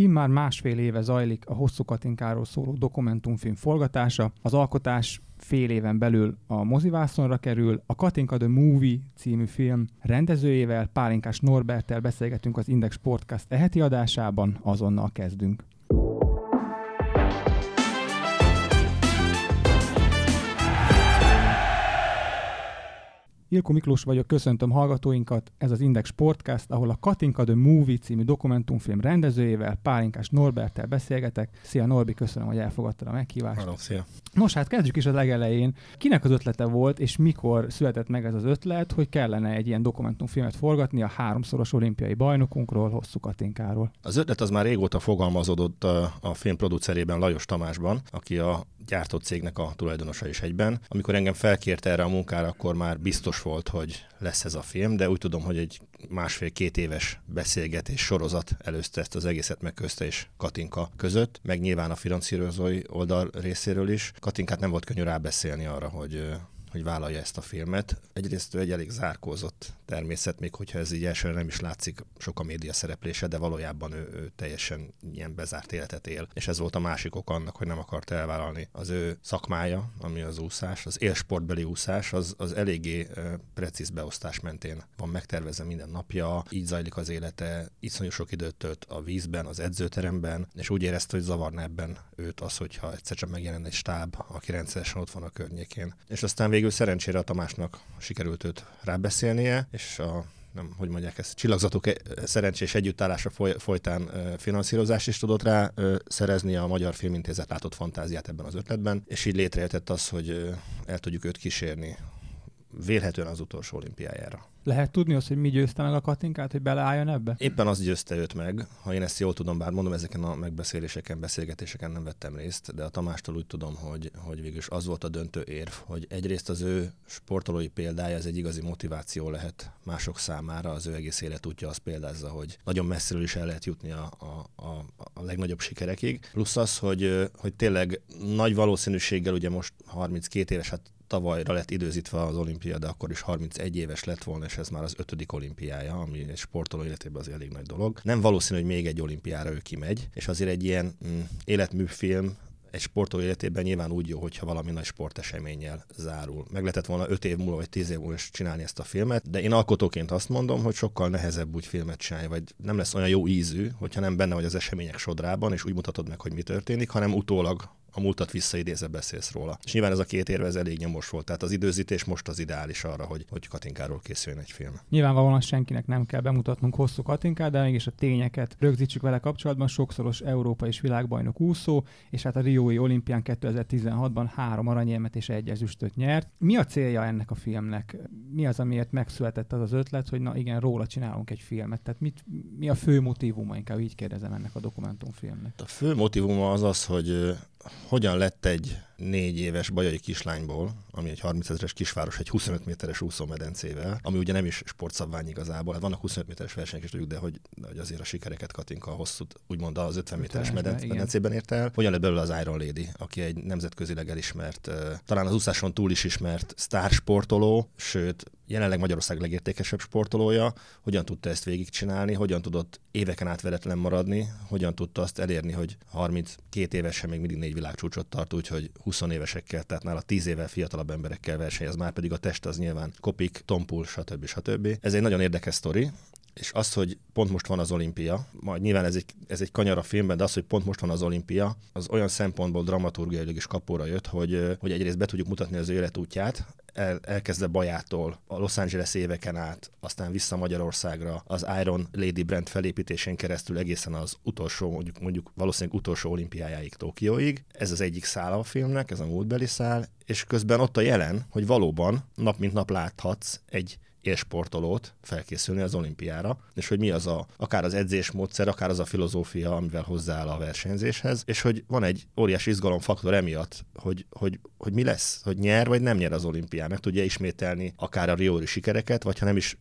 Immár másfél éve zajlik a Hosszú Katinkáról szóló dokumentumfilm forgatása. Az alkotás fél éven belül a mozivászonra kerül. A Katinka The Movie című film rendezőjével, Pálinkás Norbertel beszélgetünk az Index Podcast eheti adásában, azonnal kezdünk. Ilko Miklós vagyok, köszöntöm hallgatóinkat. Ez az Index Sportcast, ahol a Katinka The Movie című dokumentumfilm rendezőjével, Pálinkás Norbertel beszélgetek. Szia Norbi, köszönöm, hogy elfogadtad a meghívást. Hello, szia. Nos, hát kezdjük is a legelején. Kinek az ötlete volt, és mikor született meg ez az ötlet, hogy kellene egy ilyen dokumentumfilmet forgatni a háromszoros olimpiai bajnokunkról, Hosszú Katinkáról? Az ötlet az már régóta fogalmazódott a, a film producerében Lajos Tamásban, aki a gyártott cégnek a tulajdonosa is egyben. Amikor engem felkért erre a munkára, akkor már biztos volt, hogy lesz ez a film, de úgy tudom, hogy egy másfél-két éves beszélgetés sorozat előzte ezt az egészet meg közte és Katinka között, meg nyilván a finanszírozói oldal részéről is. Katinkát nem volt könnyű rábeszélni arra, hogy hogy vállalja ezt a filmet. Egyrészt ő egy elég zárkózott természet, még hogyha ez így elsőre nem is látszik sok a média szereplése, de valójában ő, ő teljesen ilyen bezárt életet él. És ez volt a másik ok annak, hogy nem akart elvállalni. Az ő szakmája, ami az úszás, az élsportbeli úszás, az, az eléggé precíz beosztás mentén van megtervezve minden napja, így zajlik az élete, iszonyú sok időt tölt a vízben, az edzőteremben, és úgy érezte, hogy zavarna ebben őt az, hogyha egyszer csak megjelenne egy stáb, aki rendszeresen ott van a környékén. És aztán végül szerencsére a Tamásnak sikerült őt rábeszélnie, és a nem, hogy mondják ezt, csillagzatok e, szerencsés együttállása foly, folytán finanszírozás is tudott rá szerezni. A Magyar Filmintézet látott fantáziát ebben az ötletben, és így létrejöttett az, hogy el tudjuk őt kísérni vélhetően az utolsó olimpiájára. Lehet tudni azt, hogy mi győzte meg a Katinkát, hogy beleálljon ebbe? Éppen az győzte őt meg, ha én ezt jól tudom, bár mondom, ezeken a megbeszéléseken, beszélgetéseken nem vettem részt, de a Tamástól úgy tudom, hogy, hogy végülis az volt a döntő érv, hogy egyrészt az ő sportolói példája, ez egy igazi motiváció lehet mások számára, az ő egész életútja azt példázza, hogy nagyon messziről is el lehet jutni a, a, a, a legnagyobb sikerekig. Plusz az, hogy, hogy tényleg nagy valószínűséggel, ugye most 32 éves, hát tavalyra lett időzítve az olimpia, de akkor is 31 éves lett volna, és ez már az ötödik olimpiája, ami egy sportoló életében az elég nagy dolog. Nem valószínű, hogy még egy olimpiára ő kimegy, és azért egy ilyen mm, életműfilm, egy sportoló életében nyilván úgy jó, hogyha valami nagy sporteseménnyel zárul. Meg lehetett volna 5 év múlva vagy 10 év múlva is csinálni ezt a filmet, de én alkotóként azt mondom, hogy sokkal nehezebb úgy filmet csinálni, vagy nem lesz olyan jó ízű, hogyha nem benne vagy az események sodrában, és úgy mutatod meg, hogy mi történik, hanem utólag a múltat visszaidézve beszélsz róla. És nyilván ez a két érve ez elég nyomos volt, tehát az időzítés most az ideális arra, hogy, hogy Katinkáról készüljön egy film. Nyilvánvalóan senkinek nem kell bemutatnunk hosszú Katinkát, de mégis a tényeket rögzítsük vele kapcsolatban. Sokszoros Európa és világbajnok úszó, és hát a Riói olimpián 2016-ban három aranyérmet és egy ezüstöt nyert. Mi a célja ennek a filmnek? Mi az, amiért megszületett az az ötlet, hogy na igen, róla csinálunk egy filmet? Tehát mit, mi a fő motivuma, inkább így kérdezem ennek a dokumentumfilmnek? A fő motivuma az az, hogy hogyan lett egy négy éves bajai kislányból, ami egy 30 ezeres kisváros, egy 25 méteres úszómedencével, ami ugye nem is sportszabvány igazából, hát vannak 25 méteres versenyek is tudjuk, de hogy, hogy azért a sikereket Katinka a hosszú, úgymond az 50 méteres medence, medencében ért el. Hogyan lett belőle az Iron Lady, aki egy nemzetközileg elismert, talán az úszáson túl is ismert sztársportoló, sőt, jelenleg Magyarország legértékesebb sportolója, hogyan tudta ezt végigcsinálni, hogyan tudott éveken át veretlen maradni, hogyan tudta azt elérni, hogy 32 évesen még mindig négy világcsúcsot tart, úgyhogy 20 évesekkel, tehát nála 10 évvel fiatalabb emberekkel versenyez, már pedig a test az nyilván kopik, tompul, stb. stb. Ez egy nagyon érdekes sztori, és az, hogy pont most van az olimpia, majd nyilván ez egy, ez egy kanyar a filmben, de az, hogy pont most van az olimpia, az olyan szempontból dramaturgiailag is kapóra jött, hogy, hogy egyrészt be tudjuk mutatni az életútját, el, elkezdve Bajától, a Los Angeles éveken át, aztán vissza Magyarországra, az Iron Lady brand felépítésén keresztül egészen az utolsó, mondjuk, mondjuk valószínűleg utolsó olimpiájáig Tokióig. Ez az egyik szál a filmnek, ez a múltbeli szál, és közben ott a jelen, hogy valóban nap mint nap láthatsz egy élsportolót felkészülni az olimpiára, és hogy mi az a, akár az edzésmódszer, akár az a filozófia, amivel hozzááll a versenyzéshez, és hogy van egy óriási izgalomfaktor emiatt, hogy, hogy, hogy mi lesz, hogy nyer vagy nem nyer az olimpián, meg tudja ismételni akár a Rióri sikereket, vagy ha nem is,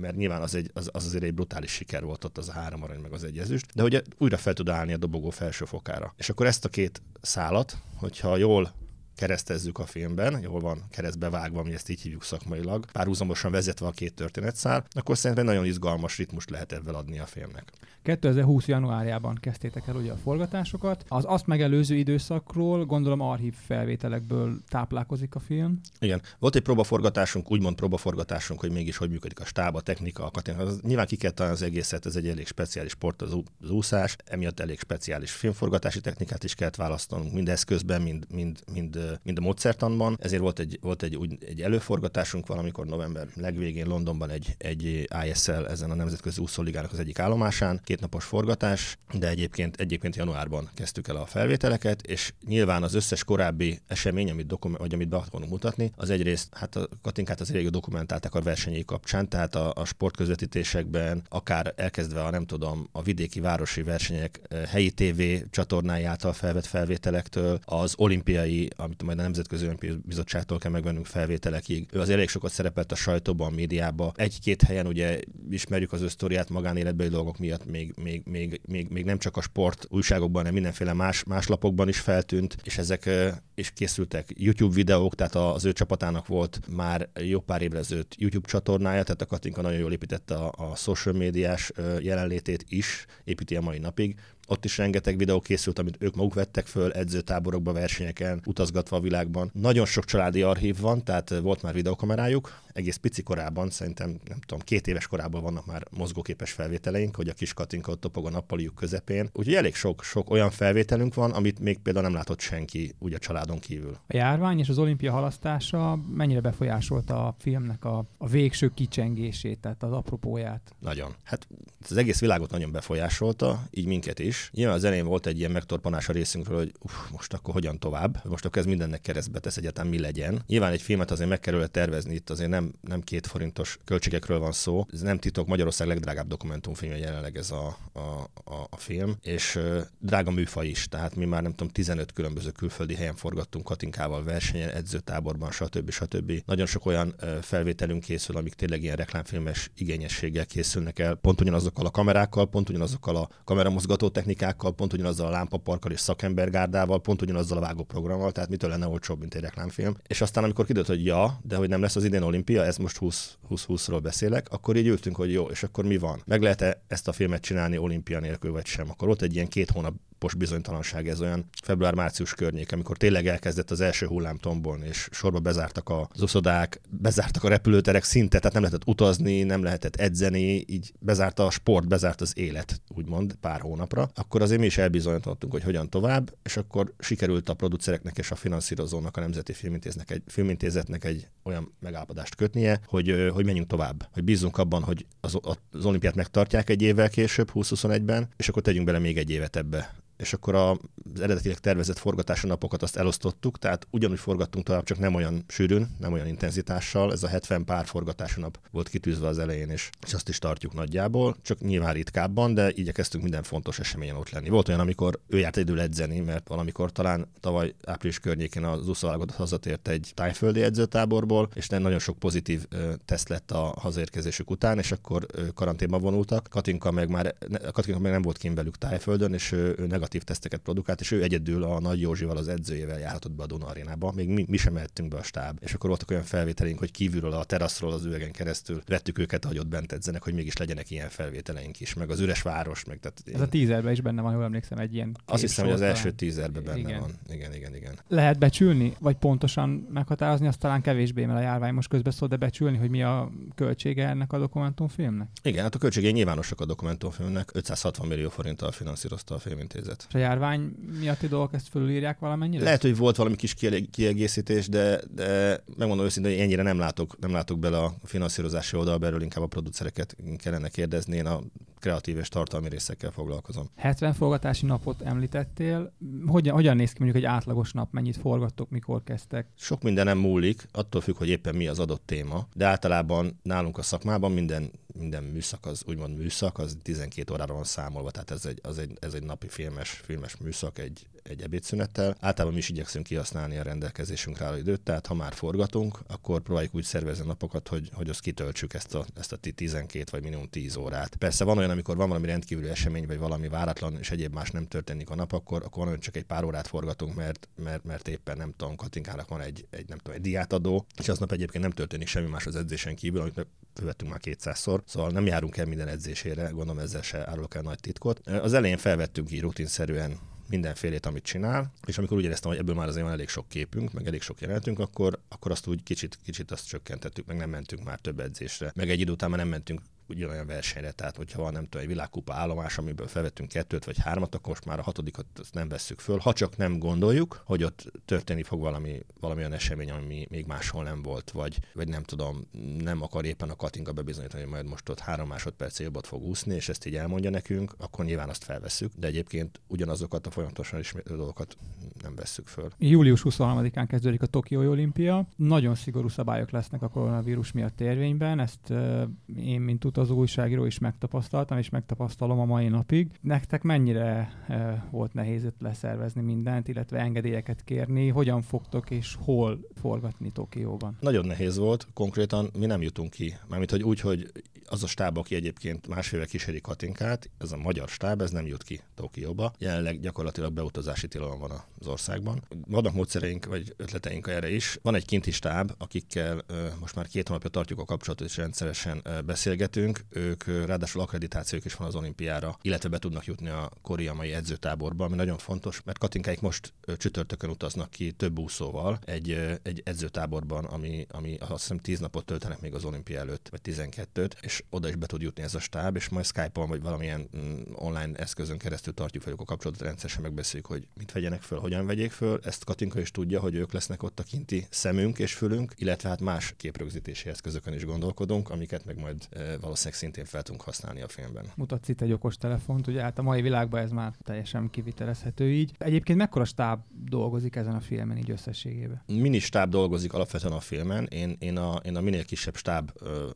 mert nyilván az, egy, az, az azért egy brutális siker volt ott az a három arany, meg az egy ezüst, de hogy újra fel tud állni a dobogó felső fokára. És akkor ezt a két szálat, hogyha jól keresztezzük a filmben, jól van keresztbe vágva, mi ezt így hívjuk szakmailag, párhuzamosan vezetve a két történetszál, akkor szerintem nagyon izgalmas ritmust lehet ebben adni a filmnek. 2020. januárjában kezdtétek el ugye a forgatásokat. Az azt megelőző időszakról gondolom archív felvételekből táplálkozik a film. Igen, volt egy próbaforgatásunk, úgymond próbaforgatásunk, hogy mégis hogy működik a stáb, a technika, a katina. Az, nyilván ki kell az egészet, ez egy elég speciális sport az, az úszás, emiatt elég speciális filmforgatási technikát is kellett választanunk, mind eszközben, mind, mind, mind, mind a módszertanban. Ezért volt egy, volt egy, úgy, egy előforgatásunk valamikor november legvégén Londonban egy, egy ISL ezen a Nemzetközi Úszóligának az egyik állomásán, kétnapos forgatás, de egyébként, egyébként januárban kezdtük el a felvételeket, és nyilván az összes korábbi esemény, amit, dokum- vagy amit be akarunk mutatni, az egyrészt, hát a Katinkát az régi dokumentálták a versenyei kapcsán, tehát a, a sportközvetítésekben, akár elkezdve a nem tudom, a vidéki városi versenyek eh, helyi TV csatornái által felvett felvételektől, az olimpiai, amit majd a Nemzetközi Olimpiai Bizottságtól kell megvennünk felvételekig. Ő az elég sokat szerepelt a sajtóban, a médiában. Egy-két helyen ugye ismerjük az ő sztoriát magánéletbeli dolgok miatt még még, még, még, még, nem csak a sport újságokban, hanem mindenféle más, más lapokban is feltűnt, és ezek is készültek YouTube videók, tehát az ő csapatának volt már jó pár évre ezelőtt YouTube csatornája, tehát a Katinka nagyon jól építette a, a social médiás jelenlétét is, építi a mai napig ott is rengeteg videó készült, amit ők maguk vettek föl edzőtáborokba, versenyeken, utazgatva a világban. Nagyon sok családi archív van, tehát volt már videokamerájuk, egész pici korában, szerintem nem tudom, két éves korában vannak már mozgóképes felvételeink, hogy a kis Katinka ott topog a nappaliuk közepén. Úgyhogy elég sok, sok olyan felvételünk van, amit még például nem látott senki úgy a családon kívül. A járvány és az olimpia halasztása mennyire befolyásolta a filmnek a, a végső kicsengését, tehát az apropóját? Nagyon. Hát az egész világot nagyon befolyásolta, így minket is. Nyilván az elején volt egy ilyen megtorpanás a részünkről, hogy uff, most akkor hogyan tovább, most akkor ez mindennek keresztbe tesz egyáltalán mi legyen. Nyilván egy filmet azért meg kell tervezni, itt azért nem, nem két forintos költségekről van szó. Ez nem titok, Magyarország legdrágább dokumentumfilmje jelenleg ez a, a, a, a film, és uh, drága műfaj is, tehát mi már nem tudom, 15 különböző külföldi helyen forgattunk Katinkával versenyen, edzőtáborban, stb. stb. Nagyon sok olyan felvételünk készül, amik tényleg ilyen reklámfilmes igényességgel készülnek el, pont ugyanazokkal a kamerákkal, pont ugyanazokkal a kameramozgató technikákkal, pont ugyanazzal a lámpaparkkal és szakembergárdával, pont ugyanazzal a vágóprogrammal, tehát mitől lenne olcsóbb, mint egy reklámfilm. És aztán, amikor kiderült, hogy ja, de hogy nem lesz az idén olimpia, ez most 20-20-ról beszélek, akkor így ültünk, hogy jó, és akkor mi van? Meg lehet-e ezt a filmet csinálni olimpia nélkül, vagy sem? Akkor ott egy ilyen két hónap napos bizonytalanság ez olyan február-március környék, amikor tényleg elkezdett az első hullám tombolni, és sorba bezártak az uszodák, bezártak a repülőterek szinte, tehát nem lehetett utazni, nem lehetett edzeni, így bezárta a sport, bezárt az élet, úgymond pár hónapra, akkor azért mi is elbizonyítottunk, hogy hogyan tovább, és akkor sikerült a producereknek és a finanszírozónak, a Nemzeti Filmintézetnek egy, Filmintézetnek egy olyan megállapodást kötnie, hogy, hogy menjünk tovább, hogy bízunk abban, hogy az, az olimpiát megtartják egy évvel később, 2021-ben, és akkor tegyünk bele még egy évet ebbe és akkor az eredetileg tervezett forgatási napokat azt elosztottuk, tehát ugyanúgy forgattunk tovább, csak nem olyan sűrűn, nem olyan intenzitással. Ez a 70 pár forgatási nap volt kitűzve az elején, és, és azt is tartjuk nagyjából, csak nyilván ritkábban, de igyekeztünk minden fontos eseményen ott lenni. Volt olyan, amikor ő járt egyedül edzeni, mert valamikor talán tavaly április környékén az úszóválogatott hazatért egy tájföldi edzőtáborból, és nagyon sok pozitív teszt lett a hazaérkezésük után, és akkor karanténba vonultak. Katinka meg már Katinka meg nem volt kint velük tájföldön, és ő, ő teszteket produkált, és ő egyedül a Nagy Józsival, az edzőjével járhatott be a Duna arénába. Még mi, mi sem mehettünk be a stáb. És akkor voltak olyan felvételeink, hogy kívülről a teraszról az üvegen keresztül vettük őket, ahogy ott bent edzenek, hogy mégis legyenek ilyen felvételeink is, meg az üres város, meg tehát Ez a tízerben is benne van, jól emlékszem, egy ilyen. Azt hiszem, hogy az első tízerben benne igen. van. Igen, igen, igen. Lehet becsülni, vagy pontosan meghatározni, azt talán kevésbé, mert a járvány most közbeszól, de becsülni, hogy mi a költsége ennek a dokumentumfilmnek? Igen, hát a költségei nyilvánosak a dokumentumfilmnek. 560 millió forinttal finanszírozta a filmintézet. És a járvány miatti dolgok ezt fölülírják valamennyire? Lehet, hogy volt valami kis kiegészítés, de, de megmondom őszintén, hogy ennyire nem látok, nem látok bele a finanszírozási oldalba, erről inkább a producereket kellene kérdezni. Én a kreatív és tartalmi részekkel foglalkozom. 70 forgatási napot említettél. Hogyan, hogyan néz ki mondjuk egy átlagos nap? Mennyit forgattok, mikor kezdtek? Sok minden nem múlik, attól függ, hogy éppen mi az adott téma, de általában nálunk a szakmában minden, minden műszak, az úgymond műszak, az 12 órára van számolva, tehát ez egy, az egy, ez egy napi filmes, filmes műszak, egy, egy ebédszünettel. Általában mi is igyekszünk kihasználni a rendelkezésünkre álló időt, tehát ha már forgatunk, akkor próbáljuk úgy szervezni napokat, hogy, hogy azt kitöltsük ezt a, ezt a 12 vagy minimum 10 órát. Persze van olyan amikor van valami rendkívüli esemény, vagy valami váratlan és egyéb más nem történik a nap, akkor, akkor van, csak egy pár órát forgatunk, mert, mert, mert éppen nem tudom, Katinkának van egy, egy, nem tudom, egy diátadó, és aznap egyébként nem történik semmi más az edzésen kívül, amit követtünk már 200-szor, szóval nem járunk el minden edzésére, gondolom ezzel se árulok el nagy titkot. Az elején felvettünk így rutinszerűen mindenfélét, amit csinál, és amikor úgy éreztem, hogy ebből már azért van elég sok képünk, meg elég sok jelentünk, akkor, akkor azt úgy kicsit, kicsit azt csökkentettük, meg nem mentünk már több edzésre. Meg egy idő után már nem mentünk ugyanolyan versenyre, tehát hogyha van nem tudom, egy világkupa állomás, amiből felvettünk kettőt vagy hármat, akkor most már a hatodikat azt nem vesszük föl, ha csak nem gondoljuk, hogy ott történni fog valami, valami olyan esemény, ami még máshol nem volt, vagy, vagy nem tudom, nem akar éppen a Katinka bebizonyítani, hogy majd most ott három másodperc jobbat fog úszni, és ezt így elmondja nekünk, akkor nyilván azt felveszük, de egyébként ugyanazokat a folyamatosan ismétlő dolgokat nem vesszük föl. Július 23-án kezdődik a Tokiói olimpia. Nagyon szigorú szabályok lesznek a koronavírus miatt érvényben, ezt uh, én, mint utazó újságíró is megtapasztaltam, és megtapasztalom a mai napig. Nektek mennyire e, volt nehéz leszervezni mindent, illetve engedélyeket kérni? Hogyan fogtok és hol forgatni Tokióban? Nagyon nehéz volt, konkrétan mi nem jutunk ki. Mármint, hogy úgy, hogy az a stáb, aki egyébként másfél kíséri Katinkát, ez a magyar stáb, ez nem jut ki Tokióba. Jelenleg gyakorlatilag beutazási tilalom van az országban. Vannak módszereink vagy ötleteink erre is. Van egy kinti stáb, akikkel most már két hónapja tartjuk a kapcsolatot, és rendszeresen beszélgetünk. Ők ráadásul akkreditációk is van az olimpiára, illetve be tudnak jutni a koreai edzőtáborba, ami nagyon fontos, mert Katinkáik most csütörtökön utaznak ki több úszóval egy, egy edzőtáborban, ami, ami azt hiszem 10 napot töltenek még az olimpia előtt, vagy 12-t, és oda is be tud jutni ez a stáb, és majd Skype-on vagy valamilyen mm, online eszközön keresztül tartjuk velük a kapcsolatot, rendszeresen megbeszéljük, hogy mit vegyenek föl, hogyan vegyék föl. Ezt Katinka is tudja, hogy ők lesznek ott a kinti szemünk és fülünk, illetve hát más képrögzítési eszközökön is gondolkodunk, amiket meg majd e, valószínűleg szintén fel tudunk használni a filmben. Mutatsz itt egy okos telefont, ugye hát a mai világban ez már teljesen kivitelezhető így. Egyébként mekkora stáb dolgozik ezen a filmen így összességében? Mini stáb dolgozik alapvetően a filmen. Én, én, a, én a minél kisebb stáb,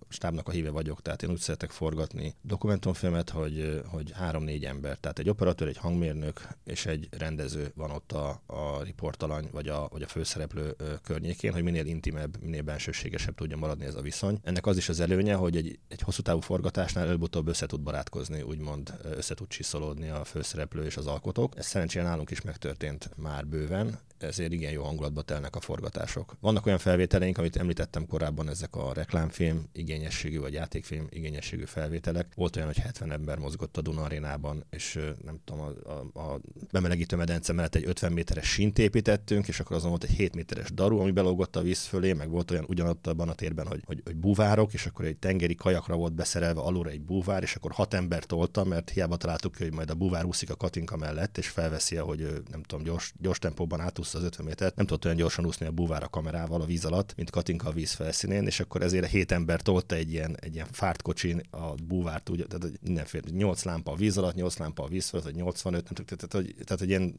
stábnak a híve vagyok, tehát én úgy szeretek forgatni dokumentumfilmet, hogy, hogy három-négy ember, tehát egy operatőr, egy hangmérnök és egy rendező van ott a, a riportalany vagy a, vagy a főszereplő környékén, hogy minél intimebb, minél bensőségesebb tudja maradni ez a viszony. Ennek az is az előnye, hogy egy, egy hosszú távú forgatásnál előbb-utóbb össze tud barátkozni, úgymond össze tud csiszolódni a főszereplő és az alkotók. Ez szerencsére nálunk is megtörtént már bőven, ezért igen jó hangulatba telnek a forgatások. Vannak olyan felvételeink, amit említettem korábban, ezek a reklámfilm igényességű vagy játékfilm igényességű felvételek. Volt olyan, hogy 70 ember mozgott a Duna arénában, és nem tudom, a, a, a bemelegítő medence mellett egy 50 méteres sint építettünk, és akkor azon volt egy 7 méteres daru, ami belógott a víz fölé, meg volt olyan ugyanott abban a térben, hogy, hogy, hogy buvárok, és akkor egy tengeri kajakra volt beszerelve alulra egy buvár, és akkor hat ember tolta, mert hiába találtuk ki, hogy majd a buvár úszik a katinka mellett, és felveszi, hogy nem tudom, gyors, gyors tempóban átúszta az 50 métert, nem tudott olyan gyorsan úszni a buvár a kamerával a víz alatt, mint Katinka a víz felszínén, és akkor ezért a hét ember tolta egy ilyen, egy ilyen fárt kocsin a búvárt, úgy, tehát mindenféle, 8 lámpa a víz alatt, 8 lámpa a víz fölött, vagy 85, nem tudom, tehát, hogy, tehát, hogy ilyen,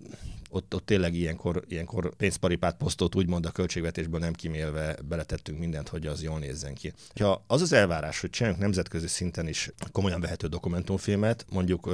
ott, ott tényleg ilyenkor, ilyenkor pénzparipát posztot úgymond a költségvetésből nem kimélve beletettünk mindent, hogy az jól nézzen ki. Ha az az elvárás, hogy csináljunk nemzetközi szinten is komolyan vehető dokumentumfilmet, mondjuk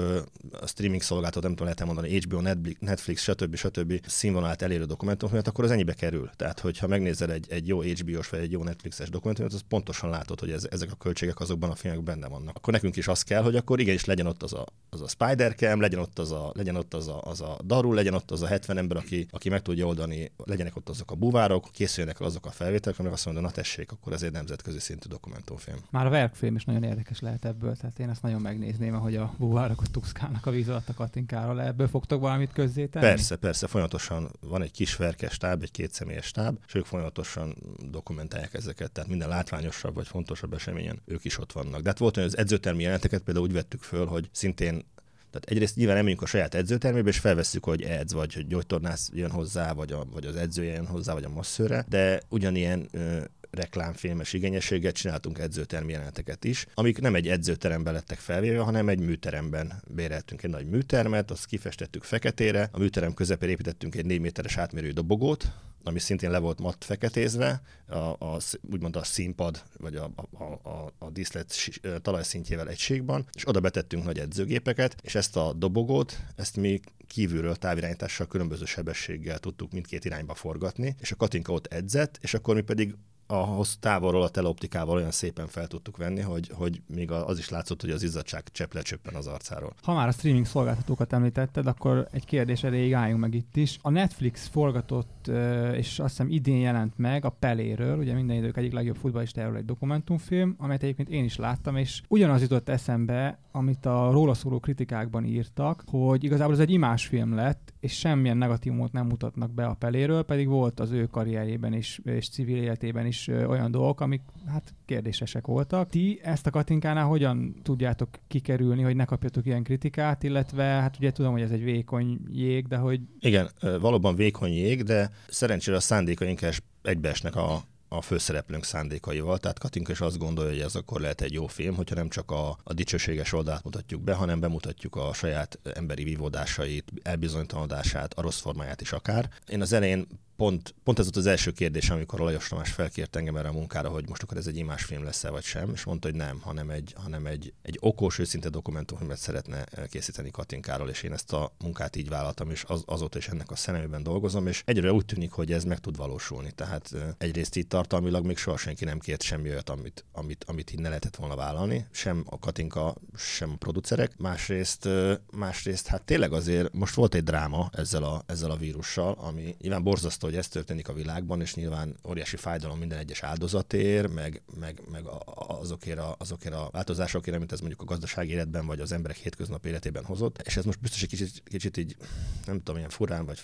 a streaming szolgáltató, nem tudom, lehet mondani, HBO, Netflix, stb. stb. színvonalat elérő dokumentumfilmet, akkor az ennyibe kerül. Tehát, hogyha megnézel egy, egy jó HBO-s vagy egy jó Netflixes dokumentumot, az pontosan látod, hogy ez, ezek a költségek azokban a filmekben benne vannak. Akkor nekünk is az kell, hogy akkor igenis legyen ott az a, az a Spider-Cam, legyen ott az a, legyen ott az a, az a daru, legyen ott az a 70 ember, aki, aki meg tudja oldani, legyenek ott azok a buvárok, készüljenek el azok a felvételek, amik azt mondja, na tessék, akkor ez egy nemzetközi szintű dokumentumfilm. Már a verkfilm is nagyon érdekes lehet ebből, tehát én ezt nagyon megnézném, hogy a buvárok ott tuszkálnak a víz alatt a katinkáról. Ebből fogtok valamit közzétenni? Persze, persze, folyamatosan van egy kis verkes stáb, egy kétszemélyes stáb, és ők folyamatosan dokumentálják ezeket, tehát minden látványosabb vagy fontosabb eseményen ők is ott vannak. De hát volt olyan, az edzőtermi jelenteket például úgy vettük föl, hogy szintén tehát egyrészt nyilván nem a saját edzőtermébe, és felvesszük, hogy edz, vagy hogy gyógytornász jön hozzá, vagy, a, vagy az edzője jön hozzá, vagy a masszőre, de ugyanilyen ö, reklámfilmes igényességet csináltunk edzőtermi jeleneteket is, amik nem egy edzőteremben lettek felvéve, hanem egy műteremben béreltünk egy nagy műtermet, azt kifestettük feketére, a műterem közepére építettünk egy 4 méteres átmérő dobogót, ami szintén le volt matt feketézve, a, a, úgymond a színpad, vagy a, a, a, a díszlet talajszintjével egységben, és oda betettünk nagy edzőgépeket, és ezt a dobogót, ezt mi kívülről távirányítással különböző sebességgel tudtuk mindkét irányba forgatni, és a Katinka ott edzett, és akkor mi pedig a hosszú távolról a teleoptikával olyan szépen fel tudtuk venni, hogy, hogy még az is látszott, hogy az izzadság csepp lecsöppen az arcáról. Ha már a streaming szolgáltatókat említetted, akkor egy kérdés elég álljunk meg itt is. A Netflix forgatott, és azt hiszem idén jelent meg a Peléről, ugye minden idők egyik legjobb futballistáról egy dokumentumfilm, amelyet egyébként én is láttam, és ugyanaz jutott eszembe, amit a róla szóló kritikákban írtak, hogy igazából ez egy imásfilm lett, és semmilyen negatívumot nem mutatnak be a Peléről, pedig volt az ő karrierjében is, és civil életében is olyan dolgok, amik hát kérdésesek voltak. Ti ezt a Katinkánál hogyan tudjátok kikerülni, hogy ne kapjatok ilyen kritikát, illetve hát ugye tudom, hogy ez egy vékony jég, de hogy... Igen, valóban vékony jég, de szerencsére a szándékaink egybeesnek a, a főszereplőnk szándékaival. Tehát Katinka is azt gondolja, hogy ez akkor lehet egy jó film, hogyha nem csak a, a dicsőséges oldalt mutatjuk be, hanem bemutatjuk a saját emberi vívódásait, elbizonytalanodását, a rossz formáját is akár. Én az elején pont, pont ez volt az első kérdés, amikor Lajos Tamás felkért engem erre a munkára, hogy most akkor ez egy imásfilm lesz-e vagy sem, és mondta, hogy nem, hanem egy, hanem egy, egy okos, őszinte dokumentumfilmet szeretne készíteni Katinkáról, és én ezt a munkát így vállaltam, és az, azóta is ennek a szemében dolgozom, és egyre úgy tűnik, hogy ez meg tud valósulni. Tehát egyrészt itt tartalmilag még soha senki nem kért semmi olyat, amit, amit, amit így ne lehetett volna vállalni, sem a Katinka, sem a producerek. Másrészt, másrészt hát tényleg azért most volt egy dráma ezzel a, ezzel a vírussal, ami nyilván borzasztó, hogy ez történik a világban, és nyilván óriási fájdalom minden egyes áldozatért, meg, meg, meg azokért, a, azokért a változásokért, amit ez mondjuk a gazdasági életben, vagy az emberek hétköznapi életében hozott. És ez most biztos egy kicsit, kicsit így, nem tudom, ilyen furán, vagy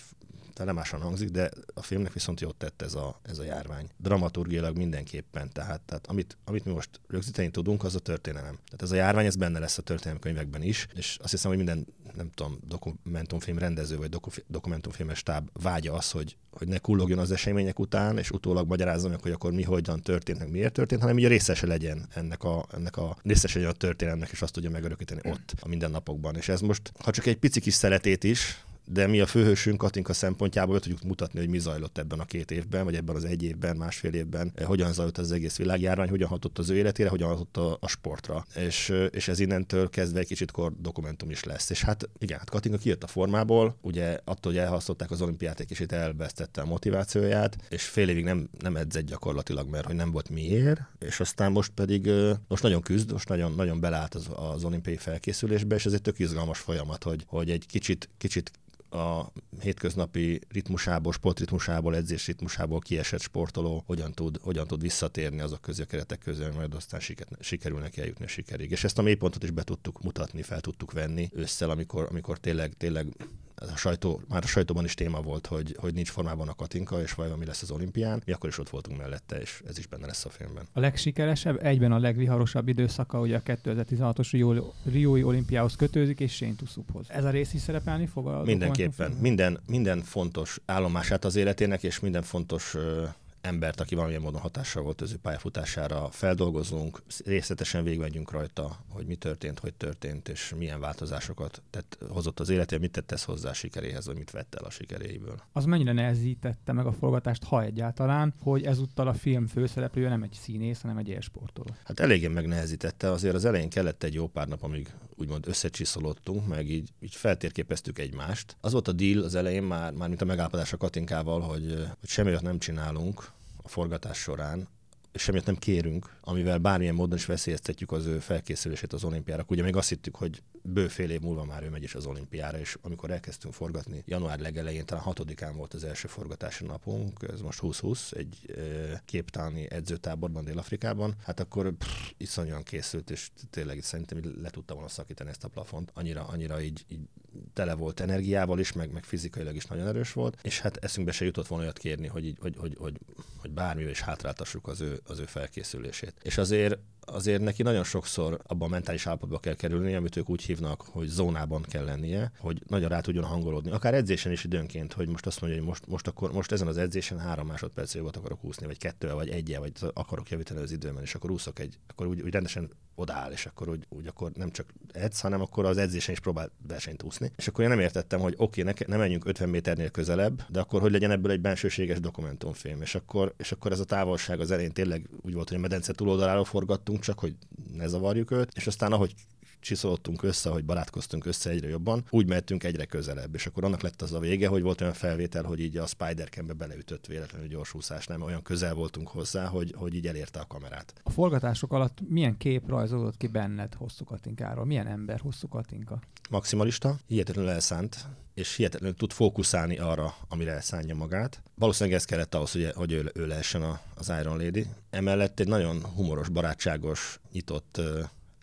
telemásan hangzik, de a filmnek viszont jót tett ez a, ez a járvány. Dramaturgiailag mindenképpen, tehát, tehát amit, amit mi most rögzíteni tudunk, az a történelem. Tehát ez a járvány, ez benne lesz a történelemkönyvekben is, és azt hiszem, hogy minden, nem tudom, dokumentumfilm rendező vagy doku, dokumentumfilmes stáb vágya az, hogy, hogy ne kullogjon az események után, és utólag magyarázza meg, hogy akkor mi hogyan történt, meg miért történt, hanem így részese legyen ennek a, ennek a részese legyen a történelmnek, és azt tudja megörökíteni ott a mindennapokban. És ez most, ha csak egy pici kis szeretét is, de mi a főhősünk Katinka szempontjából tudjuk mutatni, hogy mi zajlott ebben a két évben, vagy ebben az egy évben, másfél évben, hogyan zajlott az egész világjárvány, hogyan hatott az ő életére, hogyan hatott a, a sportra. És, és ez innentől kezdve egy kicsit kor dokumentum is lesz. És hát igen, hát Katinka kijött a formából, ugye attól, hogy elhasztották az olimpiát, egy kicsit elvesztette a motivációját, és fél évig nem, nem edzett gyakorlatilag, mert hogy nem volt miért, és aztán most pedig most nagyon küzd, most nagyon, nagyon belállt az, az olimpiai felkészülésbe, és ez egy tök izgalmas folyamat, hogy, hogy egy kicsit, kicsit a hétköznapi ritmusából, sportritmusából, edzés ritmusából kiesett sportoló hogyan tud, hogyan tud visszatérni azok közé a keretek közé, majd aztán sikerül neki eljutni a sikerig. És ezt a mélypontot is be tudtuk mutatni, fel tudtuk venni ősszel, amikor, amikor tényleg, tényleg a sajtó, már a sajtóban is téma volt, hogy, hogy nincs formában a Katinka, és vajon mi lesz az olimpián. Mi akkor is ott voltunk mellette, és ez is benne lesz a filmben. A legsikeresebb, egyben a legviharosabb időszaka ugye a 2016-os Rio, Riói olimpiához kötőzik, és Shane Tuszuphoz. Ez a rész is szerepelni fog a Mindenképpen. Minden, minden fontos állomását az életének, és minden fontos embert, aki valamilyen módon hatással volt az ő pályafutására feldolgozunk, részletesen végigmegyünk rajta, hogy mi történt, hogy történt, és milyen változásokat tett, hozott az életé, mit tett ez hozzá a sikeréhez, vagy mit vett el a sikeréiből. Az mennyire nehezítette meg a forgatást, ha egyáltalán, hogy ezúttal a film főszereplője nem egy színész, hanem egy élsportoló? Hát eléggé megnehezítette, azért az elején kellett egy jó pár nap, amíg úgymond összecsiszolottunk, meg így, így feltérképeztük egymást. Az volt a deal az elején már, már mint a megállapodás a Katinkával, hogy, hogy semmi nem csinálunk, forgatás során, semmit nem kérünk, amivel bármilyen módon is veszélyeztetjük az ő felkészülését az olimpiára. Ugye még azt hittük, hogy bő fél év múlva már ő megy is az olimpiára, és amikor elkezdtünk forgatni, január legelején, talán hatodikán volt az első forgatási napunk, ez most 2020, egy e, képtáni edzőtáborban Dél-Afrikában, hát akkor pff, iszonyúan készült, és tényleg szerintem le tudta volna szakítani ezt a plafont. Annyira, annyira így, így tele volt energiával is, meg, meg fizikailag is nagyon erős volt, és hát eszünkbe se jutott volna olyat kérni, hogy, így, hogy, hogy, hogy, hogy bármivel is hátráltassuk az ő, az ő felkészülését. És azért azért neki nagyon sokszor abban a mentális állapotba kell kerülni, amit ők úgy hívnak, hogy zónában kell lennie, hogy nagyon rá tudjon hangolódni. Akár edzésen is időnként, hogy most azt mondja, hogy most, most, akkor, most ezen az edzésen három másodperc jogot akarok úszni, vagy kettővel, vagy egyel, vagy akarok javítani az időben, és akkor úszok egy, akkor úgy, úgy rendesen odaáll, és akkor úgy, úgy akkor nem csak edz, hanem akkor az edzésen is próbál versenyt úszni. És akkor én nem értettem, hogy oké, okay, ne, ne menjünk 50 méternél közelebb, de akkor hogy legyen ebből egy bensőséges dokumentumfilm. És akkor, és akkor ez a távolság az elején tényleg úgy volt, hogy a medence túloldaláról forgattunk, csak hogy ne zavarjuk őt, és aztán ahogy csiszolottunk össze, hogy barátkoztunk össze egyre jobban, úgy mehetünk egyre közelebb. És akkor annak lett az a vége, hogy volt olyan felvétel, hogy így a spider be beleütött véletlenül gyorsúszás, nem olyan közel voltunk hozzá, hogy, hogy így elérte a kamerát. A forgatások alatt milyen kép rajzolódott ki benned hosszú Katinkáról? Milyen ember hosszú Katinka? Maximalista, hihetetlenül elszánt, és hihetetlenül tud fókuszálni arra, amire elszánja magát. Valószínűleg ez kellett ahhoz, hogy, hogy ő, ő lehessen az Iron Lady. Emellett egy nagyon humoros, barátságos, nyitott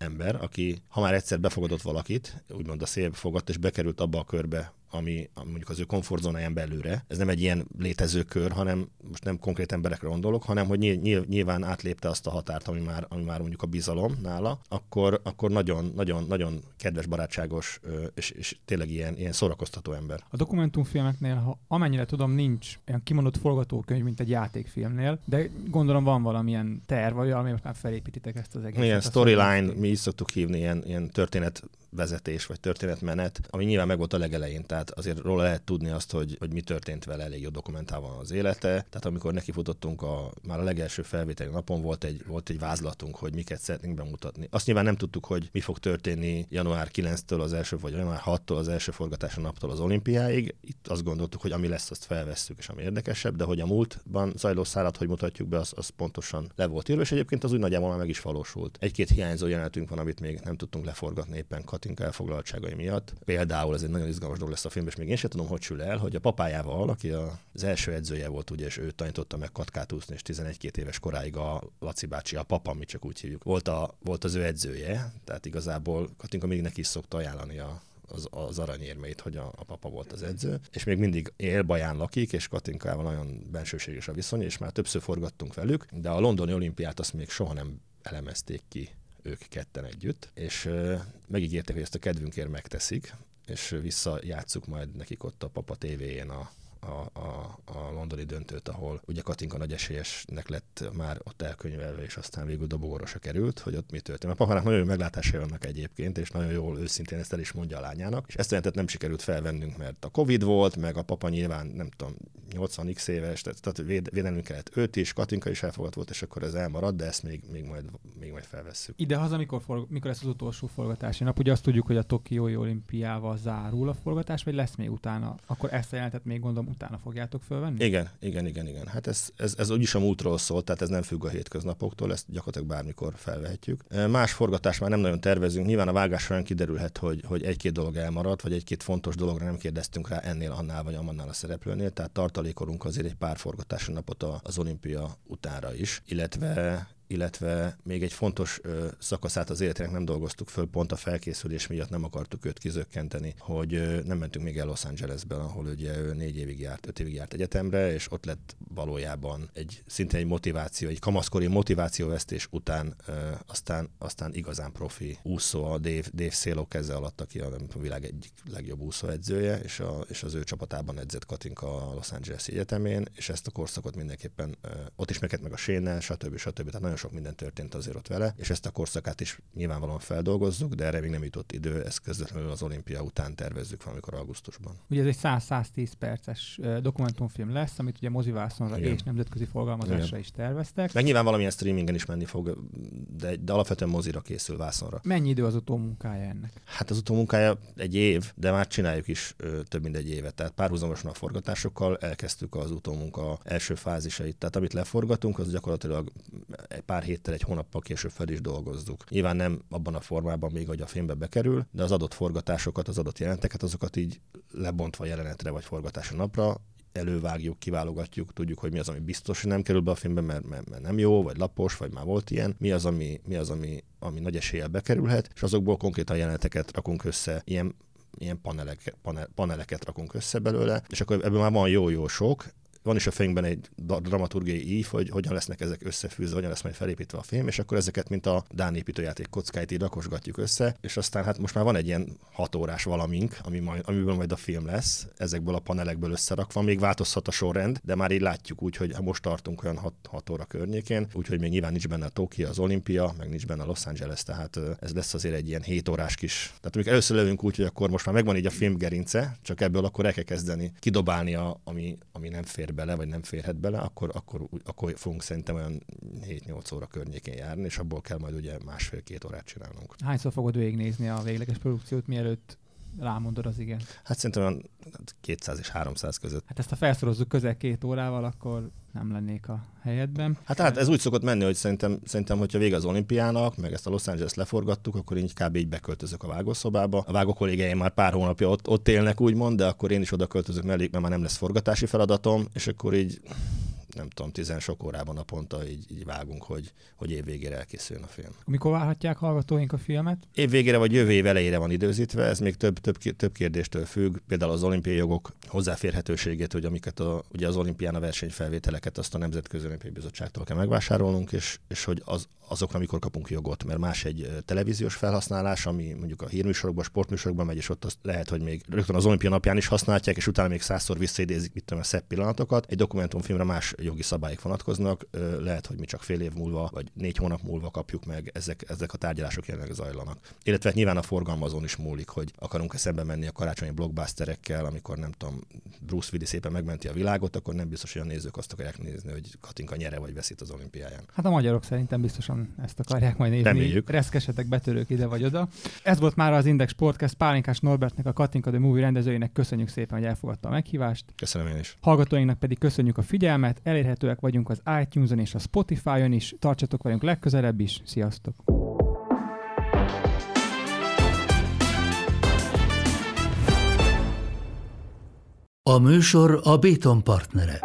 ember, aki ha már egyszer befogadott valakit, úgymond a szélbe fogadt, és bekerült abba a körbe, ami, mondjuk az ő komfortzónáján belőle. Ez nem egy ilyen létező kör, hanem most nem konkrét emberekre gondolok, hanem hogy nyilván átlépte azt a határt, ami már, ami már mondjuk a bizalom nála, akkor, akkor nagyon, nagyon, nagyon kedves, barátságos és, és tényleg ilyen, ilyen szórakoztató ember. A dokumentumfilmeknél, ha amennyire tudom, nincs olyan kimondott forgatókönyv, mint egy játékfilmnél, de gondolom van valamilyen terv, vagy valami, most már felépítitek ezt az egészet. Igen, storyline, mi is szoktuk hívni, ilyen, ilyen történet vezetés vagy történetmenet, ami nyilván meg volt a legelején, tehát azért róla lehet tudni azt, hogy, hogy mi történt vele, elég jó dokumentálva az élete. Tehát amikor nekifutottunk, a, már a legelső felvételi napon volt egy, volt egy vázlatunk, hogy miket szeretnénk bemutatni. Azt nyilván nem tudtuk, hogy mi fog történni január 9-től az első, vagy január 6-tól az első forgatási naptól az olimpiáig. Itt azt gondoltuk, hogy ami lesz, azt felvesszük, és ami érdekesebb, de hogy a múltban zajló szállat, hogy mutatjuk be, az, az pontosan le volt írva, és egyébként az úgy nagyjából már meg is valósult. Egy-két hiányzó jelenetünk van, amit még nem tudtunk leforgatni éppen Katinka elfoglaltságai miatt. Például ez egy nagyon izgalmas dolog lesz a film, és még én sem tudom, hogy sül el, hogy a papájával, aki az első edzője volt, ugye, és ő tanította meg katkát úszni, és 11-2 éves koráig a Laci bácsi, a papa, mi csak úgy hívjuk, volt, a, volt az ő edzője, tehát igazából Katinka még neki is szokta ajánlani a, az, az aranyérmeit, hogy a, a papa volt az edző, és még mindig él, Baján lakik, és Katinkával nagyon bensőséges a viszony, és már többször forgattunk velük, de a londoni olimpiát azt még soha nem elemezték ki ők ketten együtt, és megígértek, hogy ezt a kedvünkért megteszik, és visszajátszuk majd nekik ott a Papa TV-jén a, a, a, a londoni döntőt, ahol ugye Katinka nagy esélyesnek lett már ott elkönyvelve, és aztán végül dobogorosra került, hogy ott mi történt. A papának nagyon jó meglátásai vannak egyébként, és nagyon jól őszintén ezt el is mondja a lányának, és ezt a nem sikerült felvennünk, mert a Covid volt, meg a papa nyilván nem tudom, 80x éves, tehát, tehát véd, védenünk kellett őt is, Katinka is elfogadt volt, és akkor ez elmarad, de ezt még, még, majd, még majd felvesszük. Ide haza, mikor, forg- mikor lesz az utolsó forgatási nap? Ugye azt tudjuk, hogy a Tokiói olimpiával zárul a forgatás, vagy lesz még utána? Akkor ezt a jelentet még gondolom utána fogjátok fölvenni? Igen, igen, igen, igen. Hát ez, ez, ez úgyis a múltról szól, tehát ez nem függ a hétköznapoktól, ezt gyakorlatilag bármikor felvehetjük. Más forgatás már nem nagyon tervezünk. Nyilván a vágás során kiderülhet, hogy, hogy egy-két dolog elmaradt, vagy egy-két fontos dologra nem kérdeztünk rá ennél, annál vagy amannál a szereplőnél, tehát tartalékolunk azért egy pár forgatási napot az olimpia utára is, illetve illetve még egy fontos ö, szakaszát az életének nem dolgoztuk föl, pont a felkészülés miatt nem akartuk őt kizökkenteni, hogy ö, nem mentünk még el Los Angelesben, ahol ugye ő négy évig járt, öt évig járt egyetemre, és ott lett valójában egy szinte egy motiváció, egy kamaszkori motivációvesztés után ö, aztán, aztán igazán profi úszó, a Dave, Dave Széló keze alatt, aki a, a világ egyik legjobb úszóedzője, és, a, és az ő csapatában edzett Katinka a Los Angeles egyetemén, és ezt a korszakot mindenképpen ö, ott ismerkedett meg a Sénnel, stb. stb. Tehát nagyon sok minden történt azért ott vele, és ezt a korszakát is nyilvánvalóan feldolgozzuk, de erre még nem jutott idő, ezt közvetlenül az olimpia után tervezzük valamikor augusztusban. Ugye ez egy 100-110 perces dokumentumfilm lesz, amit ugye mozivászonra és nemzetközi forgalmazásra Igen. is terveztek. Meg nyilván valamilyen streamingen is menni fog, de, de alapvetően mozira készül vászonra. Mennyi idő az utómunkája ennek? Hát az utómunkája egy év, de már csináljuk is ö, több mint egy évet. Tehát párhuzamosan a forgatásokkal elkezdtük az utómunka első fázisait. Tehát amit leforgatunk, az gyakorlatilag pár héttel, egy hónappal később fel is dolgozzuk. Nyilván nem abban a formában még, hogy a filmbe bekerül, de az adott forgatásokat, az adott jelenteket, azokat így lebontva jelenetre vagy forgatási napra elővágjuk, kiválogatjuk, tudjuk, hogy mi az, ami biztos, hogy nem kerül be a filmbe, mert, mert, mert nem jó, vagy lapos, vagy már volt ilyen, mi az, ami, mi az, ami, ami nagy eséllyel bekerülhet, és azokból konkrétan jeleneteket rakunk össze, ilyen ilyen panelek, panel, paneleket rakunk össze belőle, és akkor ebből már van jó-jó sok, van is a fejünkben egy dramaturgiai ív, hogy hogyan lesznek ezek összefűzve, hogyan lesz majd felépítve a film, és akkor ezeket, mint a Dán építőjáték kockáit így rakosgatjuk össze, és aztán hát most már van egy ilyen hat órás valamink, ami majd, amiből majd a film lesz, ezekből a panelekből összerakva, még változhat a sorrend, de már így látjuk úgy, hogy most tartunk olyan 6, 6 óra környékén, úgyhogy még nyilván nincs benne a Tokio, az olimpia, meg nincs benne a Los Angeles, tehát ez lesz azért egy ilyen 7 órás kis. Tehát amikor először lövünk úgy, hogy akkor most már megvan így a film gerince, csak ebből akkor el kell kezdeni kidobálni, a, ami, ami nem fér bele, vagy nem férhet bele, akkor, akkor, akkor fogunk szerintem olyan 7-8 óra környékén járni, és abból kell majd ugye másfél-két órát csinálnunk. Hányszor fogod végignézni a végleges produkciót, mielőtt rámondod az igen? Hát szerintem olyan 200 és 300 között. Hát ezt a felszorozzuk közel két órával, akkor nem lennék a helyedben. Hát, hát ez úgy szokott menni, hogy szerintem, szerintem hogyha vége az olimpiának, meg ezt a Los Angeles leforgattuk, akkor így kb. így beköltözök a vágószobába. A vágó kollégáim már pár hónapja ott, ott élnek, úgymond, de akkor én is oda költözök mellé, mert már nem lesz forgatási feladatom, és akkor így nem tudom, tizen sok órában naponta így, így vágunk, hogy, hogy év végére elkészüljön a film. Mikor várhatják hallgatóink a filmet? Év végére vagy jövő év elejére van időzítve, ez még több, több, több kérdéstől függ, például az olimpiai jogok hozzáférhetőségét, hogy amiket a, ugye az olimpián a versenyfelvételeket azt a Nemzetközi Olimpiai Bizottságtól kell megvásárolnunk, és, és hogy az, azokra mikor kapunk jogot, mert más egy televíziós felhasználás, ami mondjuk a hírműsorokban, sportműsorokban megy, és ott azt lehet, hogy még rögtön az olimpia napján is használják, és utána még százszor visszaidézik, mit tudom, a szebb pillanatokat. Egy dokumentumfilmre más jogi szabályok vonatkoznak, lehet, hogy mi csak fél év múlva, vagy négy hónap múlva kapjuk meg, ezek, ezek a tárgyalások jelenleg zajlanak. Illetve nyilván a forgalmazón is múlik, hogy akarunk-e szembe menni a karácsonyi blockbusterekkel, amikor nem tudom, Bruce Willis szépen megmenti a világot, akkor nem biztos, hogy a nézők azt akarják nézni, hogy Katinka nyere vagy veszít az olimpiáján. Hát a magyarok szerintem biztosan ezt akarják majd nézni. Reméljük. Reszkesetek betörők ide vagy oda. Ez volt már az Index Podcast Pálinkás Norbertnek, a Katinka The Movie rendezőjének. Köszönjük szépen, hogy elfogadta a meghívást. Köszönöm én is. Hallgatóinknak pedig köszönjük a figyelmet. Elérhetőek vagyunk az iTunes-on és a Spotify-on is. Tartsatok velünk legközelebb is. Sziasztok! A műsor a Béton partnere.